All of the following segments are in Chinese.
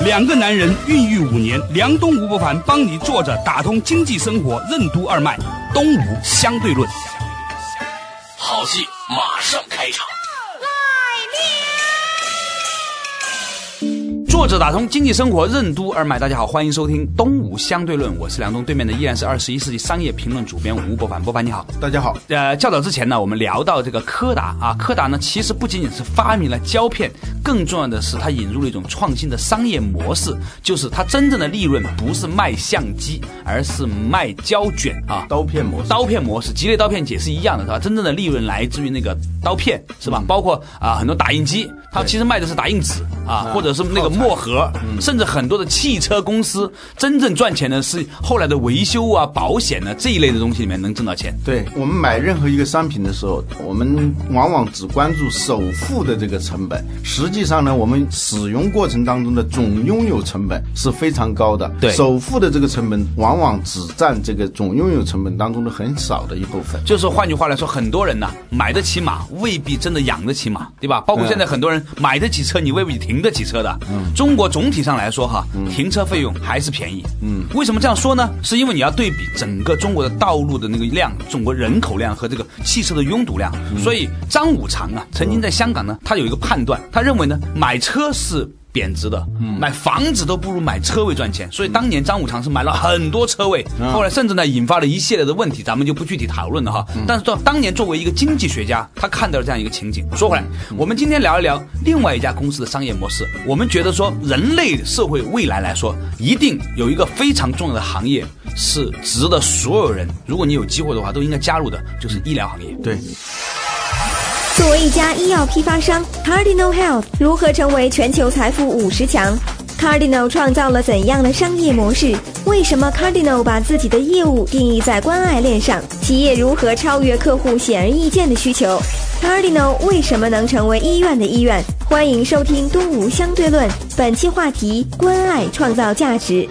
两个男人孕育五年，梁东吴伯凡帮你坐着打通经济生活任督二脉，东吴相对论。好戏马上开场。作者打通经济生活任督二脉，大家好，欢迎收听东吴相对论，我是梁东，对面的依然是二十一世纪商业评论主编吴伯凡，伯凡你好，大家好。呃，较早之前呢，我们聊到这个柯达啊，柯达呢其实不仅仅是发明了胶片，更重要的是它引入了一种创新的商业模式，就是它真正的利润不是卖相机，而是卖胶卷啊，刀片模式，刀片模式，吉列刀片也是一样的，是吧？真正的利润来自于那个刀片，是吧？包括啊很多打印机，它其实卖的是打印纸啊，或者是那个墨盒，甚至很多的汽车公司真正赚钱的是后来的维修啊、保险呢这一类的东西里面能挣到钱。对我们买任何一个商品的时候，我们往往只关注首付的这个成本，实际上呢，我们使用过程当中的总拥有成本是非常高的。对首付的这个成本往往只占这个总拥有成本当中的很少的一部分。就是换句话来说，很多人呐买得起马，未必真的养得起马，对吧？包括现在很多人买得起车，你未必停得起车的。中国总体上来说哈，停车费用还是便宜。嗯，为什么这样说呢？是因为你要对比整个中国的道路的那个量、中国人口量和这个汽车的拥堵量。所以张五常啊，曾经在香港呢，他有一个判断，他认为呢，买车是。贬值的，嗯买房子都不如买车位赚钱，所以当年张五常是买了很多车位，后来甚至呢引发了一系列的问题，咱们就不具体讨论了哈。但是到当年作为一个经济学家，他看到了这样一个情景。说回来，我们今天聊一聊另外一家公司的商业模式。我们觉得说，人类社会未来来说，一定有一个非常重要的行业是值得所有人，如果你有机会的话，都应该加入的，就是医疗行业。对，作为一家医药批发商，Cardinal Health 如何成为全球财富五十强？Cardinal 创造了怎样的商业模式？为什么 Cardinal 把自己的业务定义在关爱链上？企业如何超越客户显而易见的需求？Cardinal 为什么能成为医院的医院？欢迎收听《东吴相对论》，本期话题：关爱创造价值。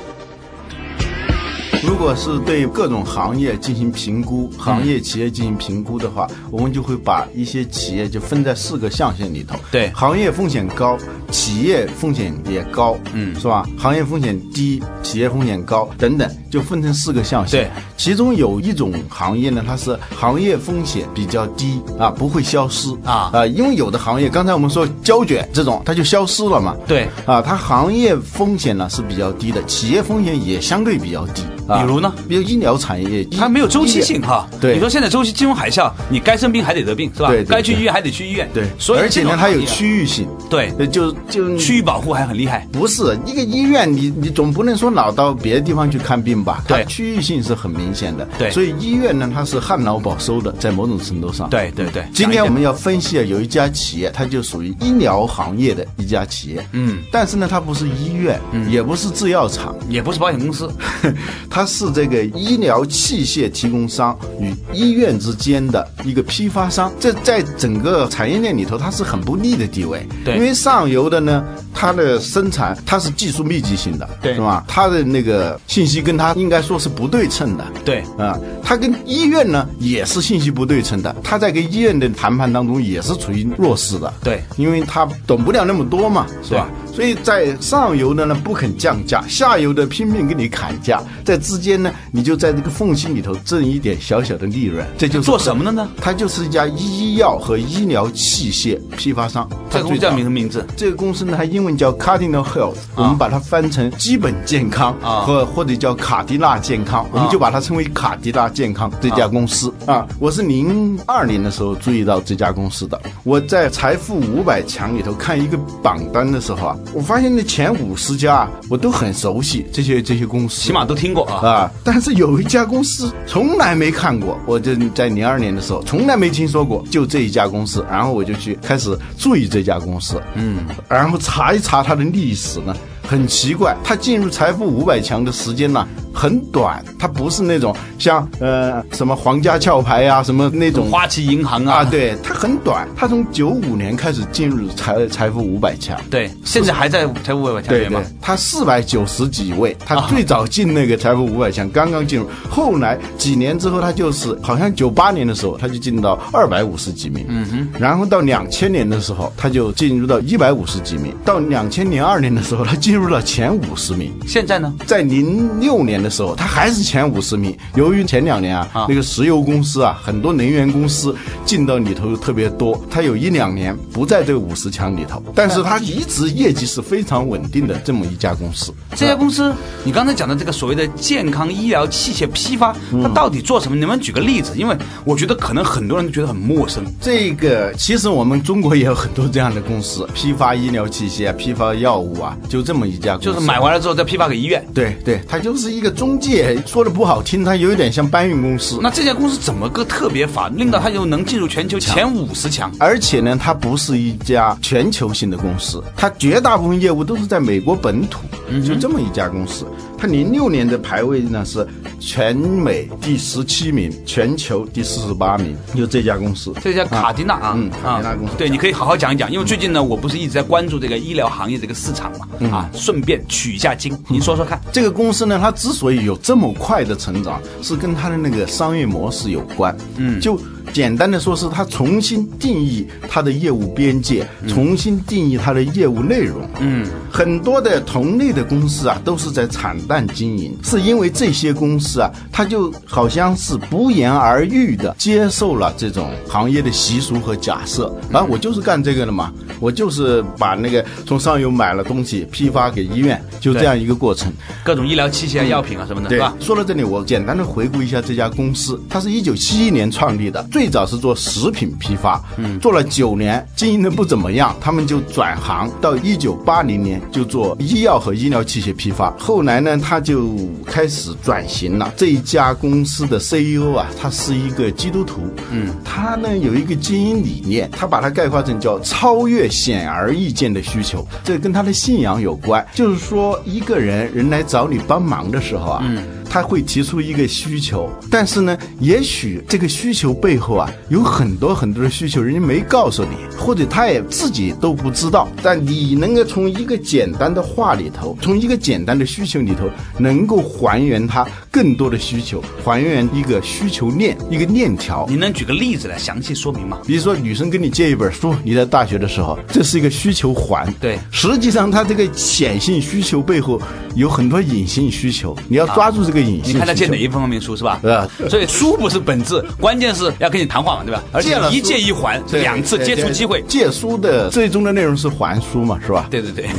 如果是对各种行业进行评估，行业企业进行评估的话，我们就会把一些企业就分在四个象限里头。对行业风险高，企业风险也高，嗯是吧？行业风险低，企业风险高，等等，就分成四个象限。对，其中有一种行业呢，它是行业风险比较低啊，不会消失啊啊，因为有的行业，刚才我们说胶卷这种，它就消失了嘛。对啊，它行业风险呢是比较低的，企业风险也相对比较低。啊比如呢？比如医疗产业，它没有周期性哈。对你说现在周期金融海啸，你该生病还得得病是吧？对该去医院还得去医院。对，所以而且呢，它有区域性，对呃就就区域保护还很厉害。不是一个医院，你你总不能说老到别的地方去看病吧？对区域性是很明显的。对所以医院呢，它是旱涝保收的，在某种程度上。。对对对，今天我们要分析啊，有一家企业，它就属于医疗行业的一家企业，嗯，但是呢，它不是医院，也不是制药厂，也不是保险公司，它是这个医疗器械提供商与医院之间的一个批发商，这在整个产业链里头，它是很不利的地位。对因为上游的呢，它的生产它是技术密集型的，对是吧？它的那个信息跟它应该说是不对称的。对啊，它跟医院呢也是信息不对称的，它在跟医院的谈判当中也是处于弱势的。对因为它懂不了那么多嘛，是吧？所以在上游的呢不肯降价，下游的拼命给你砍价，在之间呢，你就在这个缝隙里头挣一点小小的利润，这就是做什么的呢？它就是一家医药和医疗器械批发商。这个公司叫什么名字？这个公司呢，它英文叫 Cardinal Health，、我们把它翻成基本健康啊或或者叫卡迪纳健康，我们就把它称为卡迪纳健康这家公司啊。我是零二年的时候注意到这家公司的，我在财富五百强里头看一个榜单的时候啊，我发现那前五十家啊，我都很熟悉这些这些公司，起码都听过啊。啊，但是有一家公司从来没看过，我就在零二年的时候从来没听说过，就这一家公司，然后我就去开始注意这家公司，嗯，然后查一查它的历史呢，很奇怪，他进入财富五百强的时间呢很短，他不是那种像呃什么皇家壳牌呀、什么那种花旗银行啊，啊，对，它很短，他从九五年开始进入财财富五百强。对，现在还在财富五百强里对面吗？对？，他四百九十几位，他啊最早进那个财富五百强，刚刚进入，后来几年之后，他就是好像九八年的时候，他就进到二百五十几名，嗯哼，然后到两千年的时候，他就进入到一百五十几名，到两千零二年的时候，他进入了前五十名。现在呢？在零六年的时候，他还是前五十名。由于前两年啊，啊那个石油公司啊，很多能源公司进到里头特别多，他有一两年不在这个五十强里头，但是他一直业绩是非常稳定的这么一家公司。这家公司，你刚才讲的这个所谓的健康医疗器械批发，它到底做什么？你能不能举个例子？因为我觉得可能很多人都觉得很陌生。这个其实我们中国也有很多这样的公司，批发医疗器械、批发药物啊，就这么一家公司。就是买完了之后再批发给医院。对对，它就是一个中介，说的不好听，它有一点像搬运公司。那这家公司怎么个特别法，令到它又能进入全球前五十强？而且呢，它不是一家全球性的公司，它绝大部分业务都是在美国本土，就这么一家公司。它零六年的排位呢是全美第十七名，全球第四十八名，就这家公司。这家卡迪娜啊，嗯卡迪娜公司对，你可以好好讲一讲，因为最近呢，我不是一直在关注这个医疗行业这个市场嘛，嗯啊，顺便取一下经，您说说看。这个公司呢，它之所以有这么快的成长，是跟它的那个商业模式有关。嗯，就简单的说，是它重新定义它的业务边界，重新定义它的业务内容。嗯，很多的同类的公司啊，都是在惨淡经营，是因为这些公司啊，它就好像是不言而喻的接受了这种行业的习俗和假设。啊，我就是干这个的嘛，我就是把那个从上游买了东西批发给医院，就这样一个过程。各种医疗器械啊、药品啊什么的，是对吧？说到这里，我简单的回顾一下这家公司，它是一九七一年创立的，最早是做食品批发，嗯，做了九年，经营的不怎么样，他们就转行到一九八零年就做医药和医疗器械批发。后来呢，他就开始转型了。这一家公司的 CEO 啊，他是一个基督徒，嗯，他呢有一个经营理念，他把它概括成叫超越显而易见的需求，这跟他的信仰有关。就是说，一个人人来找你帮忙的时候啊，嗯。他会提出一个需求，但是呢，也许这个需求背后啊有很多很多的需求，人家没告诉你，或者他也自己都不知道。但你能够从一个简单的话里头，从一个简单的需求里头，能够还原他更多的需求，还原一个需求链，一个链条。你能举个例子来详细说明吗？比如说，女生跟你借一本书，你在大学的时候，这是一个需求环。对实际上它这个显性需求背后有很多隐性需求，你要抓住这个你看他借哪一方面书是吧？对啊所以书不是本质，关键是要跟你谈话嘛，对吧？而且一借一还，两次接触机会。借书的最终的内容是还书嘛，是吧？对对对，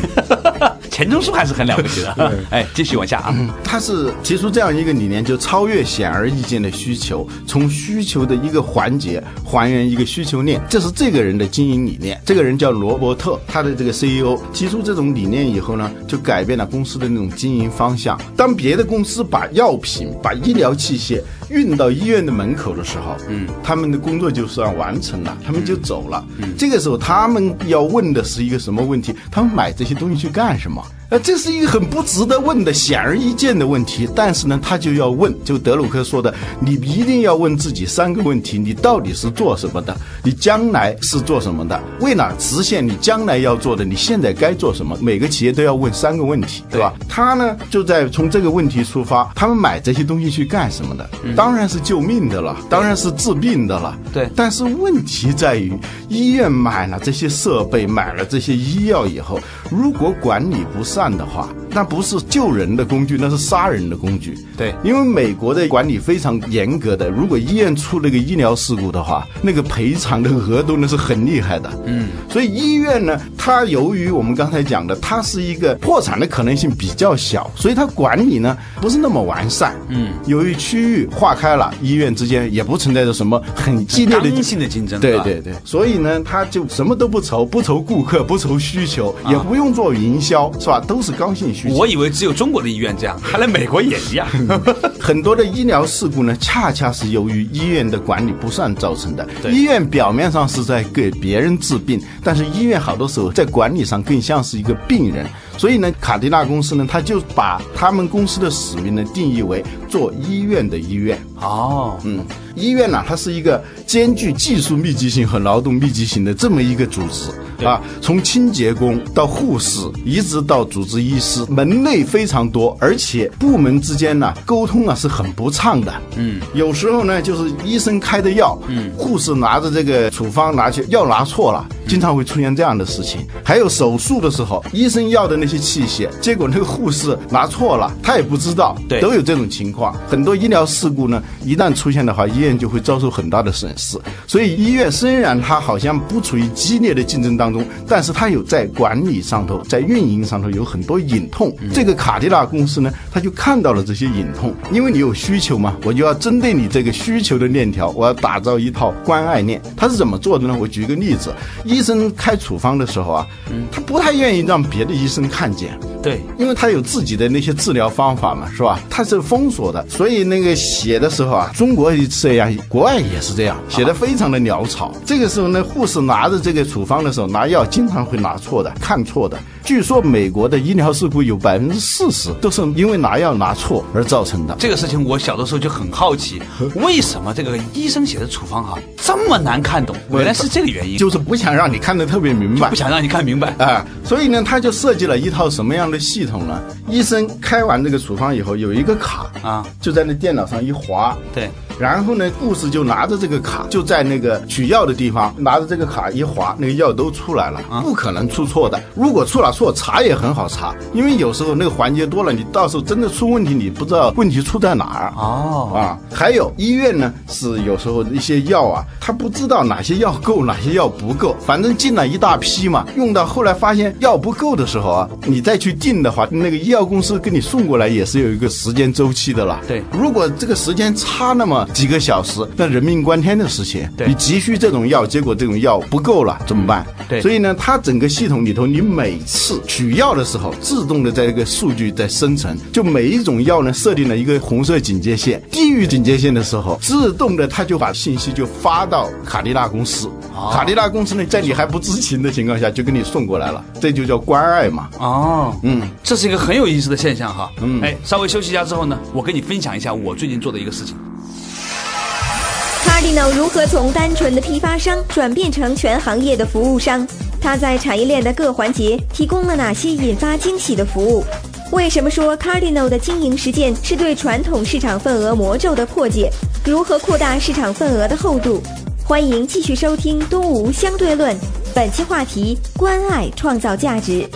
钱钟书还是很了不起的。哎，继续往下啊。他是提出这样一个理念，就超越显而易见的需求，从需求的一个环节还原一个需求链，这是这个人的经营理念。这个人叫罗伯特，他的这个 CEO 提出这种理念以后呢，就改变了公司的那种经营方向。当别的公司把药品、把医疗器械运到医院的门口的时候，嗯，他们的工作就算完成了，他们就走了。嗯，这个时候他们要问的是一个什么问题？他们买这些东西去干什么？呃，这是一个很不值得问的显而易见的问题，但是呢，他就要问，就德鲁克说的，你一定要问自己三个问题：你到底是做什么的？你将来是做什么的？为了实现你将来要做的，你现在该做什么？每个企业都要问三个问题，对吧？他呢，就在从这个问题出发，他们买这些东西去干什么的？当然是救命的了，当然是治病的了。对但是问题在于，医院买了这些设备，买了这些医药以后，如果管理不善的话，那不是救人的工具，那是杀人的工具。对因为美国的管理非常严格的，如果医院出了个医疗事故的话，那个赔偿的额度那是很厉害的。嗯，所以医院呢，它由于我们刚才讲的，它是一个破产的可能性比较小，所以它管理呢不是那么完善。嗯，由于区域划开了，医院之间也不存在着什么很激烈的刚性的竞争，对对对，所以呢，他就什么都不愁，不愁顾客，不愁需求，也不用做营销，是吧？都是刚性需需求。我以为只有中国的医院这样，看来美国也一样。很多的医疗事故呢，恰恰是由于医院的管理不善造成的。对医院表面上是在给别人治病，但是医院好多时候在管理上更像是一个病人。所以呢，卡迪纳公司呢，他就把他们公司的使命呢定义为做医院的医院。哦，嗯，医院呢、它是一个兼具技术密集型和劳动密集型的这么一个组织啊。从清洁工到护士，一直到主治医师，门类非常多，而且部门之间呢沟通啊是很不畅的。嗯，有时候呢就是医生开的药，嗯，护士拿着这个处方拿去，药拿错了，经常会出现这样的事情。还有手术的时候，医生要的那些器械，结果那个护士拿错了，他也不知道，对都有这种情况。很多医疗事故呢，一旦出现的话，医院就会遭受很大的损失。所以医院虽然它好像不处于激烈的竞争当中，但是它有在管理上头、在运营上头有很多隐痛。这个卡迪拉公司呢，他就看到了这些隐痛，因为你有需求嘛，我就要针对你这个需求的链条，我要打造一套关爱链。他是怎么做的呢？我举一个例子，医生开处方的时候啊，他不太愿意让别的医生看见。对，因为他有自己的那些治疗方法嘛，是吧？他是封锁的，所以那个写的时候啊，中国也是这样，国外也是这样，写的非常的潦草。这个时候呢，护士拿着这个处方的时候，拿药经常会拿错的，看错的。据说美国的医疗事故有百分之四十都是因为拿药拿错而造成的。这个事情我小的时候就很好奇，为什么这个医生写的处方哈这么难看懂？原来是这个原因，就是不想让你看得特别明白不。想让你看明白。啊，所以呢，他就设计了一套什么样的系统呢？医生开完这个处方以后，有一个卡啊，就在那电脑上一划，对，然后呢，护士就拿着这个卡，就在那个取药的地方拿着这个卡一划，那个药都出来了，不可能出错的。如果出了错，查也很好查，因为有时候那个环节多了，你到时候真的出问题，你不知道问题出在哪儿。哦，啊，还有医院呢，是有时候一些药啊，他不知道哪些药够，哪些药不够，反正进了一大批嘛，用到后来发现药不够的时候啊，你再去订的话，那个医药公司给你送过来也是有一个时间周期的了。对如果这个时间差那么几个小时，那人命关天的事情。对你急需这种药，结果这种药不够了，怎么办？对所以呢，它整个系统里头，你每次取药的时候，自动的在这个数据在生成，就每一种药呢设定了一个红色警戒线，低于警戒线的时候，自动的它就把信息就发到卡迪拉公司。卡迪拉公司呢，在你还不知情的情况下就给你送过来了，这就叫关爱嘛。哦，嗯，这是一个很有意思的现象哈。嗯哎，稍微休息一下之后呢，我跟你分享一下我最近做的一个事情。Cardinal 如何从单纯的批发商转变成全行业的服务商？它在产业链的各环节提供了哪些引发惊喜的服务？为什么说 Cardinal 的经营实践是对传统市场份额魔咒的破解？如何扩大市场份额的厚度？欢迎继续收听《东吴相对论》，本期话题：关爱创造价值。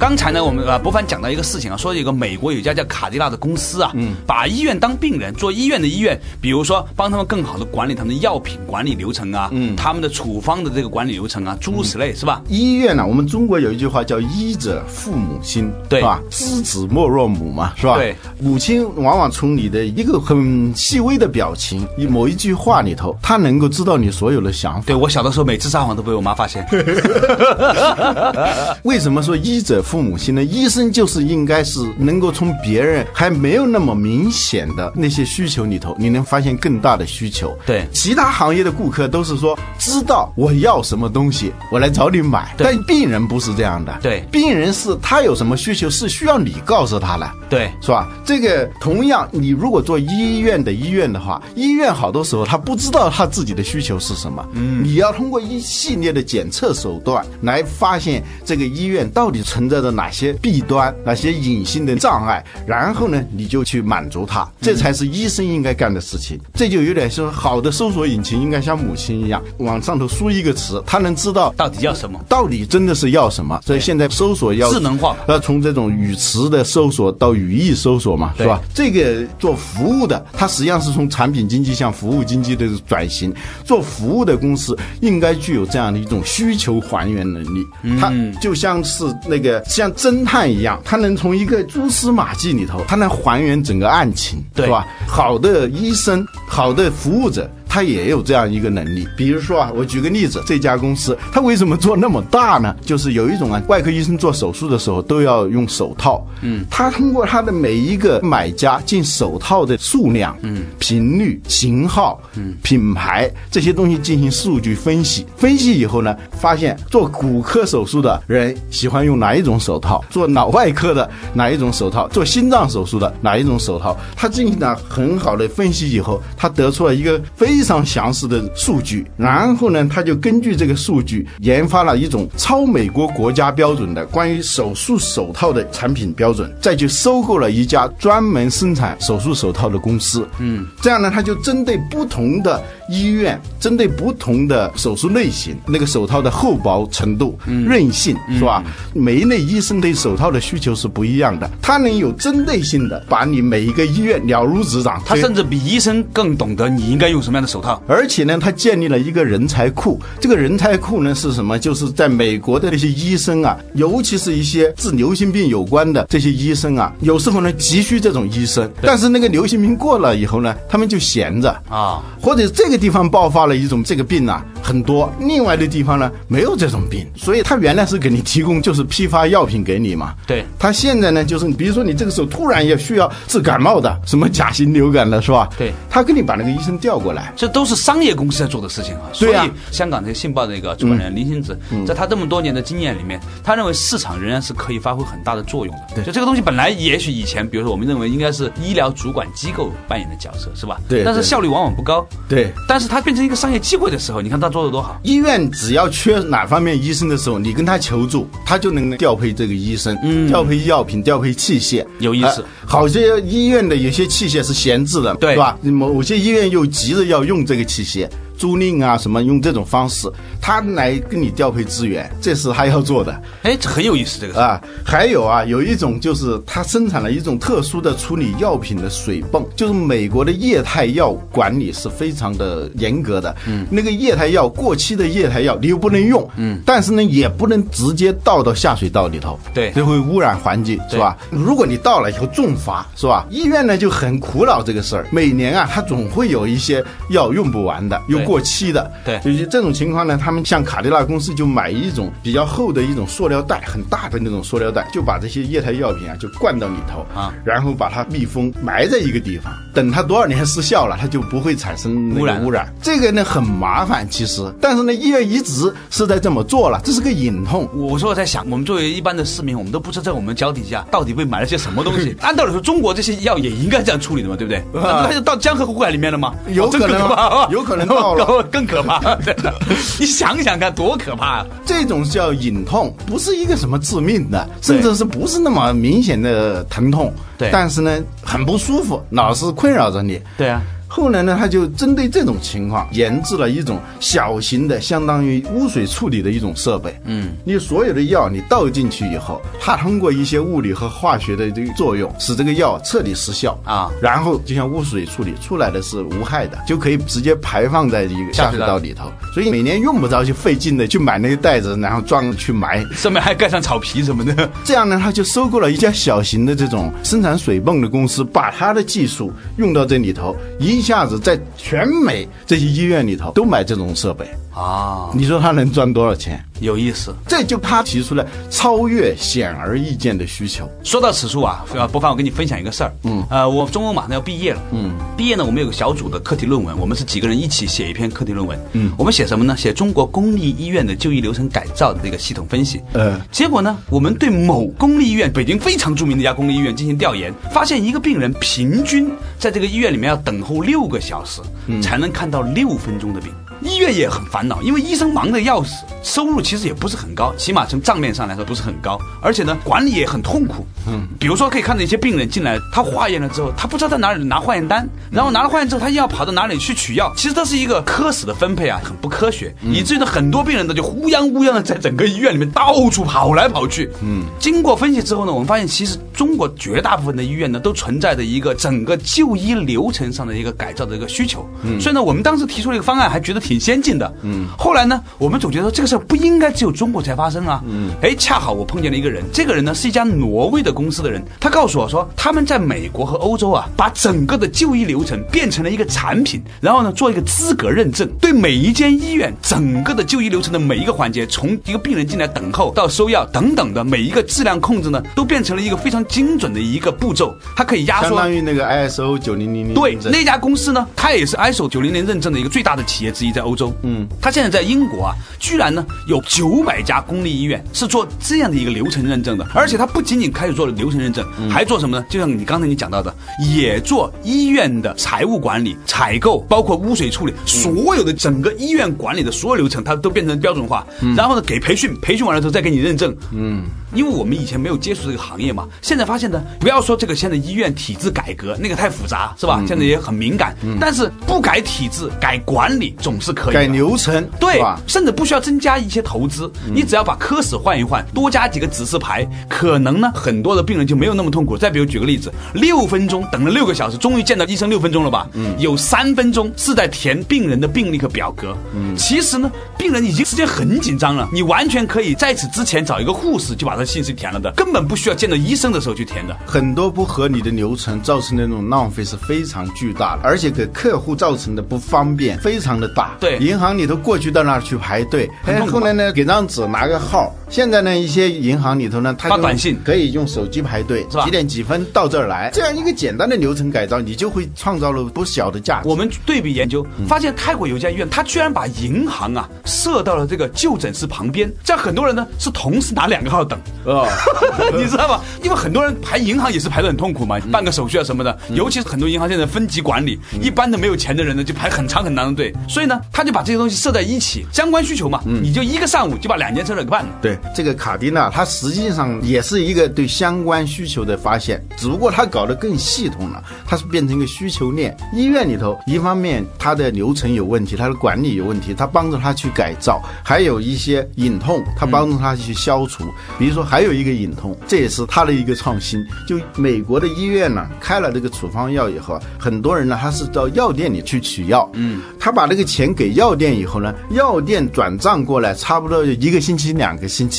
刚才呢，我们呃博凡讲到一个事情啊，说有个美国有一家叫卡迪拉的公司啊，嗯，把医院当病人，做医院的医院，比如说帮他们更好的管理他们的药品管理流程啊，嗯，他们的处方的这个管理流程啊，诸如此类，是吧？医院呢、我们中国有一句话叫“医者父母心”，对吧？知子莫若母嘛，是吧？对，母亲往往从你的一个很细微的表情，一某一句话里头，她能够知道你所有的想法。对我小的时候每次撒谎都被我妈发现，为什么说医者父母亲呢？医生就是应该是能够从别人还没有那么明显的那些需求里头，你能发现更大的需求。对其他行业的顾客都是说知道我要什么东西，我来找你买，对但病人不是这样的。对病人是他有什么需求是需要你告诉他的。对是吧？这个同样，你如果做医院的医院的话，医院好多时候他不知道他自己的需求是什么。嗯，你要通过一系列的检测手段来发现这个医院到底存在着哪些弊端、哪些隐性的障碍，然后呢，你就去满足它，这才是医生应该干的事情。这就有点说，好的搜索引擎应该像母亲一样，往上头输一个词，它能知道到底要什么？到底真的是要什么。所以现在搜索要智能化要从这种语词的搜索到语义搜索嘛，是吧？这个做服务的，它实际上是从产品经济向服务经济的转型。做服务的公司应该具有这样的一种需求还原能力，它就像是那个像侦探一样，他能从一个蛛丝马迹里头，他能还原整个案情，对是吧？好的医生，好的服务者。它也有这样一个能力。比如说啊，我举个例子，这家公司它为什么做那么大呢？就是有一种啊，外科医生做手术的时候都要用手套，嗯，他通过他的每一个买家进手套的数量、嗯，频率、型号、嗯，品牌这些东西进行数据分析，分析以后呢，发现做骨科手术的人喜欢用哪一种手套，做脑外科的哪一种手套，做心脏手术的哪一种手套，他进行了很好的分析以后，他得出了一个非常详实的数据，然后呢，他就根据这个数据研发了一种超美国国家标准的关于手术手套的产品标准，再去收购了一家专门生产手术手套的公司。嗯，这样呢，他就针对不同的医院，针对不同的手术类型，那个手套的厚薄程度、韧性是吧？每一类医生对手套的需求是不一样的，他能有针对性的把你每一个医院了如指掌。他甚至比医生更懂得你应该用什么样的手套。而且呢，他建立了一个人才库。这个人才库呢是什么？就是在美国的那些医生啊，尤其是一些治流行病有关的这些医生啊，有时候呢急需这种医生，但是那个流行病过了以后呢，他们就闲着啊，或者这个地方爆发了一种这个病啊很多，另外的地方呢没有这种病，所以他原来是给你提供就是批发药品给你嘛。对，他现在呢就是比如说你这个时候突然要需要治感冒的，什么甲型流感的是吧？对，他给你把那个医生调过来。这都是商业公司在做的事情啊。对啊所以香港这个《信报》的那个主管人林星子，在他这么多年的经验里面，他认为市场仍然是可以发挥很大的作用的。对就这个东西本来也许以前，比如说我们认为应该是医疗主管机构扮演的角色，是吧？对对但是效率往往不高。对。但是它变成一个商业机会的时候，你看他做的多好。医院只要缺哪方面医生的时候，你跟他求助，他就能调配这个医生，嗯调配药品，调配器械，有意思呃好些医院的有些器械是闲置的，对吧？某些医院又急着要用这个器械。租赁啊，什么用这种方式，他来跟你调配资源，这是他要做的哎，这很有意思，这个。啊。还有啊，有一种就是他生产了一种特殊的处理药品的水泵，就是美国的液态药管理是非常的严格的。嗯，那个液态药过期的液态药你又不能用，嗯，但是呢也不能直接倒到下水道里头，对这会污染环境，是吧？如果你倒了以后重罚，是吧？医院呢就很苦恼这个事儿，每年啊，他总会有一些药用不完的，又对过期的，对就是这种情况呢，他们像卡迪拉公司就买一种比较厚的一种塑料袋，很大的那种塑料袋，就把这些液态药品啊就灌到里头啊，然后把它密封埋在一个地方，等它多少年失效了，它就不会产生污染污染。这个呢很麻烦，其实，但是呢医院一直是在这么做了，这是个隐痛。我说我在想，我们作为一般的市民，我们都不知道在我们脚底下到底被埋了些什么东西。按道理说，中国这些药也应该这样处理的嘛，对不对？那它就到江河湖海里面了吗？有可能可怕，有可能到了 了，更可怕。真的，你想想看，多可怕啊！这种叫隐痛，不是一个什么致命的，甚至是不是那么明显的疼痛，对但是呢很不舒服，老是困扰着你。对啊，后来呢，他就针对这种情况研制了一种小型的，相当于污水处理的一种设备。嗯，你所有的药你倒进去以后，它通过一些物理和化学的这个作用，使这个药彻底失效啊然后就像污水处理出来的是无害的，就可以直接排放在一个下水道里头。所以每年用不着去费劲的去买那个袋子，然后装去埋。上面还盖上草皮什么的。这样呢，他就收购了一家小型的这种生产水泵的公司，把他的技术用到这里头，一一下子在全美这些医院里头都买这种设备。啊，你说他能赚多少钱？有意思。这就他提出了超越显而易见的需求。说到此处啊，呃，博凡，我跟你分享一个事儿。嗯，呃，我中欧马上要毕业了。嗯，毕业呢，我们有个小组的课题论文，我们是几个人一起写一篇课题论文。嗯，我们写什么呢？写中国公立医院的就医流程改造的这个系统分析。呃结果呢，我们对某公立医院，北京非常著名的一家公立医院进行调研，发现一个病人平均在这个医院里面要等候六个小时，才能看到六分钟的病。医院也很烦恼，因为医生忙得要死，收入其实也不是很高，起码从账面上来说不是很高，而且呢，管理也很痛苦。嗯，比如说可以看到一些病人进来，他化验了之后，他不知道在哪里拿化验单，然后拿了化验之后，他又要跑到哪里去取药，其实这是一个科室的分配啊，很不科学，以至于呢，很多病人呢就乌泱乌泱的在整个医院里面到处跑来跑去。嗯，经过分析之后呢，我们发现其实中国绝大部分的医院呢都存在着一个整个就医流程上的一个改造的一个需求。嗯，所以呢，我们当时提出了一个方案，还觉得挺挺先进的。嗯，后来呢，我们总觉得这个事儿不应该只有中国才发生啊。嗯，哎，恰好我碰见了一个人，这个人呢是一家挪威的公司的人，他告诉我说，他们在美国和欧洲啊，把整个的就医流程变成了一个产品，然后呢做一个资格认证，对每一间医院整个的就医流程的每一个环节，从一个病人进来等候到收药等等的每一个质量控制呢，都变成了一个非常精准的一个步骤，它可以压缩相。当于那个 ISO 九零零零对，那家公司呢，它也是 ISO 九零零认证的一个最大的企业之一，在欧洲。嗯，他现在在英国啊，居然呢有九百家公立医院是做这样的一个流程认证的，而且他不仅仅开始做流程认证，还做什么呢？就像你刚才你讲到的，也做医院的财务管理、采购，包括污水处理，所有的整个医院管理的所有流程，它都变成标准化。然后呢，给培训，培训完了之后再给你认证。嗯，因为我们以前没有接触这个行业嘛，现在发现呢，不要说这个现在医院体制改革那个太复杂是吧？现在也很敏感，但是不改体制，改管理总是可以。改流程，对？甚至不需要增加一些投资，你只要把科室换一换，多加几个指示牌，可能呢很多的病人就没有那么痛苦。再比如举个例子，六分钟等了六个小时，终于见到医生六分钟了吧？嗯，有三分钟是在填病人的病历和表格。嗯，其实呢，病人已经时间很紧张了，你完全可以在此之前找一个护士就把他信息填了的，根本不需要见到医生的时候去填的。很多不合理的流程造成的那种浪费是非常巨大的，而且给客户造成的不方便非常的大。对银行里头过去到那儿去排队，哎，很痛苦后来呢给张纸拿个号。现在呢，一些银行里头呢，它就发短信。可以用手机排队，是吧？几点几分到这儿来，这样一个简单的流程改造，你就会创造了不小的价值。我们对比研究发现，泰国有一家医院，它居然把银行啊设到了这个就诊室旁边，这样很多人呢是同时拿两个号等，哦，你知道吗？因为很多人排银行也是排的很痛苦嘛，办个手续啊什么的，尤其是很多银行现在分级管理，一般的没有钱的人呢就排很长很长的队，所以呢他就把这些东西设在一起，相关需求嘛，你就一个上午就把两件事儿给办了。对，这个卡迪娜，它实际上也是一个对相关需求的发现，只不过它搞得更系统了，它是变成一个需求链。医院里头，一方面它的流程有问题，它的管理有问题，它帮助它去改造；还有一些隐痛，它帮助它去消除。比如说，还有一个隐痛，这也是它的一个创新。就美国的医院呢，开了这个处方药以后，很多人呢，他是到药店里去取药，嗯，他把这个钱给药店以后呢，药店转账过来，差不多就一个星期、两个星期，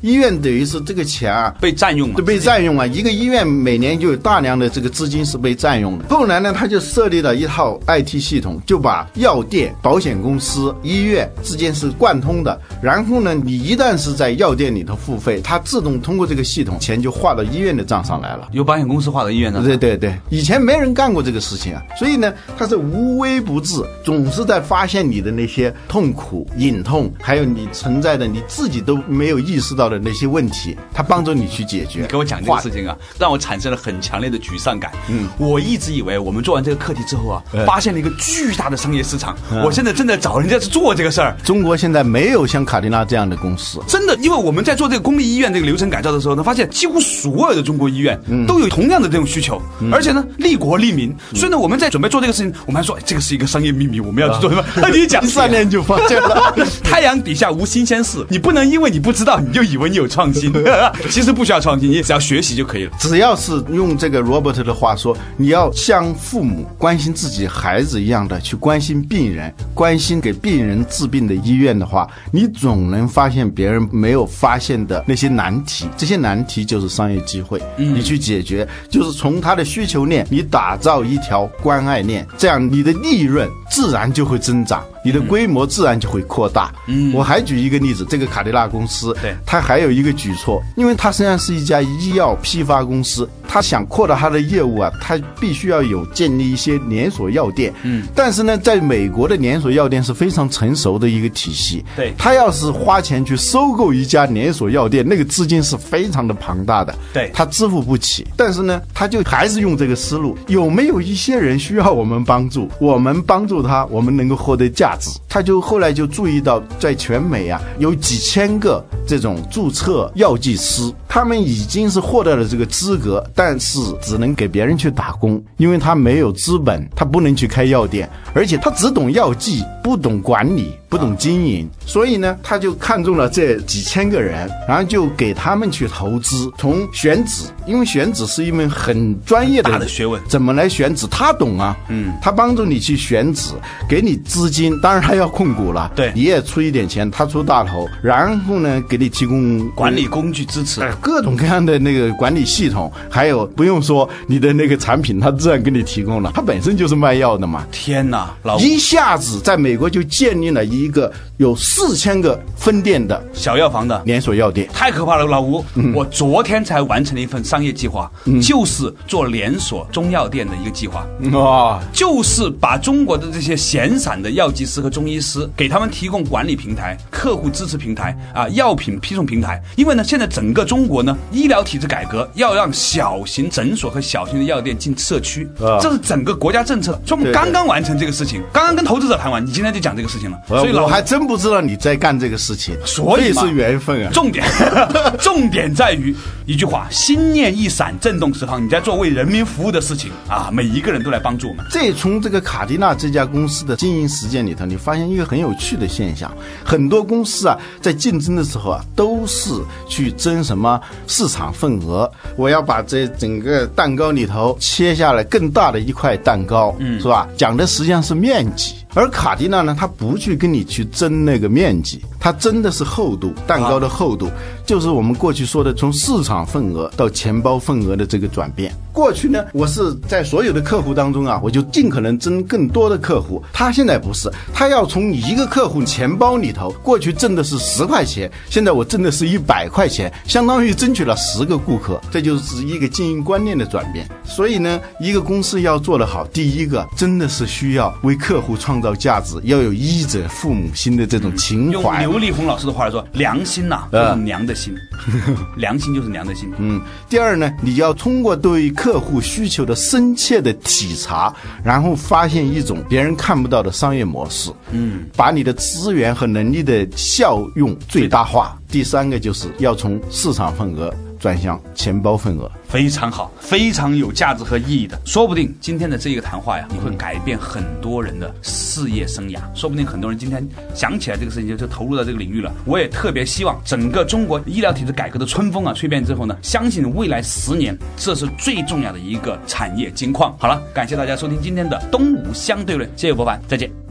医院等于是这个钱啊。被占用嘛都？被占用啊！一个医院每年就有大量的这个资金是被占用的。后来呢，他就设立了一套 IT 系统，就把药店、保险公司、医院之间是贯通的。然后呢，你一旦是在药店里头付费，它自动通过这个系统，钱就划到医院的账上来了。由保险公司划到医院的。对对对，以前没人干过这个事情啊，所以呢，他是无微不至，总是在发现你的那些痛苦、隐痛，还有你存在的你自己都没有意识到的那些问题，他帮助你去解决。你给我讲这个事情啊，让我产生了很强烈的沮丧感。嗯，我一直以为我们做完这个课题之后啊，发现了一个巨大的商业市场。我现在正在找人家去做这个事儿。中国现在没有像卡迪拉这样的公司，真的，因为我们在做这个公立医院这个流程改造的时候呢，发现几乎所有的中国医院都有同样的这种需求，而且呢，利国利民。所以呢，我们在准备做这个事情，我们还说哎这个是一个商业秘密，我们要去做什么？那你讲三年就发现了。太阳底下无新鲜事，你不能因为你不知道，你就以为你有创新。其实不需要创新，你只要学习就可以了。只要是用这个 Robert 的话说，你要像父母关心自己孩子一样的去关心病人，关心给病人治病的医院的话，你总能发现别人没有发现的那些难题。这些难题就是商业机会，你去解决，就是从他的需求链，你打造一条关爱链，这样你的利润自然就会增长。你的规模自然就会扩大。嗯，我还举一个例子，这个卡迪拉公司，对。它还有一个举措，因为它实际上是一家医药批发公司，它想扩大他的业务啊，他必须要有建立一些连锁药店。嗯，但是呢，在美国的连锁药店是非常成熟的一个体系。对他要是花钱去收购一家连锁药店，那个资金是非常的庞大的。对他支付不起。但是呢，他就还是用这个思路，有没有一些人需要我们帮助？我们帮助他，我们能够获得价值。他就后来就注意到，在全美啊，有几千个这种注册药剂师，他他们已经是获得了这个资格，但是只能给别人去打工，因为他没有资本，他不能去开药店，而且他只懂药剂，不懂管理。不懂经营，所以呢，他就看中了这几千个人，然后就给他们去投资。从选址，因为选址是一门很专业的大的学问，怎么来选址，他懂啊。嗯，他帮助你去选址，给你资金，当然他要控股了。对，你也出一点钱，他出大头，然后呢，给你提供管理工具支持，各种各样的那个管理系统，还有不用说你的那个产品，他自然给你提供了。他本身就是卖药的嘛。天哪，老一下子在美国就建立了一。一个有四千个分店的小药房的连锁药店，太可怕了，老吴。我昨天才完成了一份商业计划，就是做连锁中药店的一个计划。哇，就是把中国的这些闲散的药剂师和中医师，给他们提供管理平台、客户支持平台啊，药品批送平台。因为呢，现在整个中国呢，医疗体制改革要让小型诊所和小型的药店进社区，这是整个国家政策。所以我们刚刚完成这个事情，刚刚跟投资者谈完，你今天就讲这个事情了。所以我还真不知道你在干这个事情，所以是缘分啊。重点，重点在于一句话：心念一闪，震动十方。你在做为人民服务的事情啊，每一个人都来帮助我们。这从这个卡迪娜这家公司的经营实践里头，你发现一个很有趣的现象：很多公司啊，在竞争的时候啊，都是去争什么市场份额。我要把这整个蛋糕里头切下来更大的一块蛋糕，嗯，是吧？讲的实际上是面积。而卡迪娜呢，它不去跟你去争那个面积，它争的是厚度，蛋糕的厚度，就是我们过去说的从市场份额到钱包份额的这个转变。过去呢，我是在所有的客户当中啊，我就尽可能争更多的客户。他现在不是，他要从一个客户钱包里头，过去挣的是十块钱，现在我挣的是一百块钱，相当于争取了十个顾客。这就是一个经营观念的转变。所以呢，一个公司要做得好，第一个真的是需要为客户创造价值，要有医者父母心的这种情怀。用刘立宏老师的话来说，良心呐，就是娘的心，良心就是娘的心。嗯。第二呢，你要通过对客客户需求的深切的体察，然后发现一种别人看不到的商业模式，嗯，把你的资源和能力的效用最大化。第三个就是要从市场份额。转向钱包份额非常好，非常有价值和意义的。说不定今天的这一个谈话呀，你会改变很多人的事业生涯。说不定很多人今天想起来这个事情，就就投入到这个领域了。我也特别希望整个中国医疗体制改革的春风啊，吹遍之后呢，相信未来十年这是最重要的一个产业金矿。好了，感谢大家收听今天的东吴相对论，谢谢博凡，再见。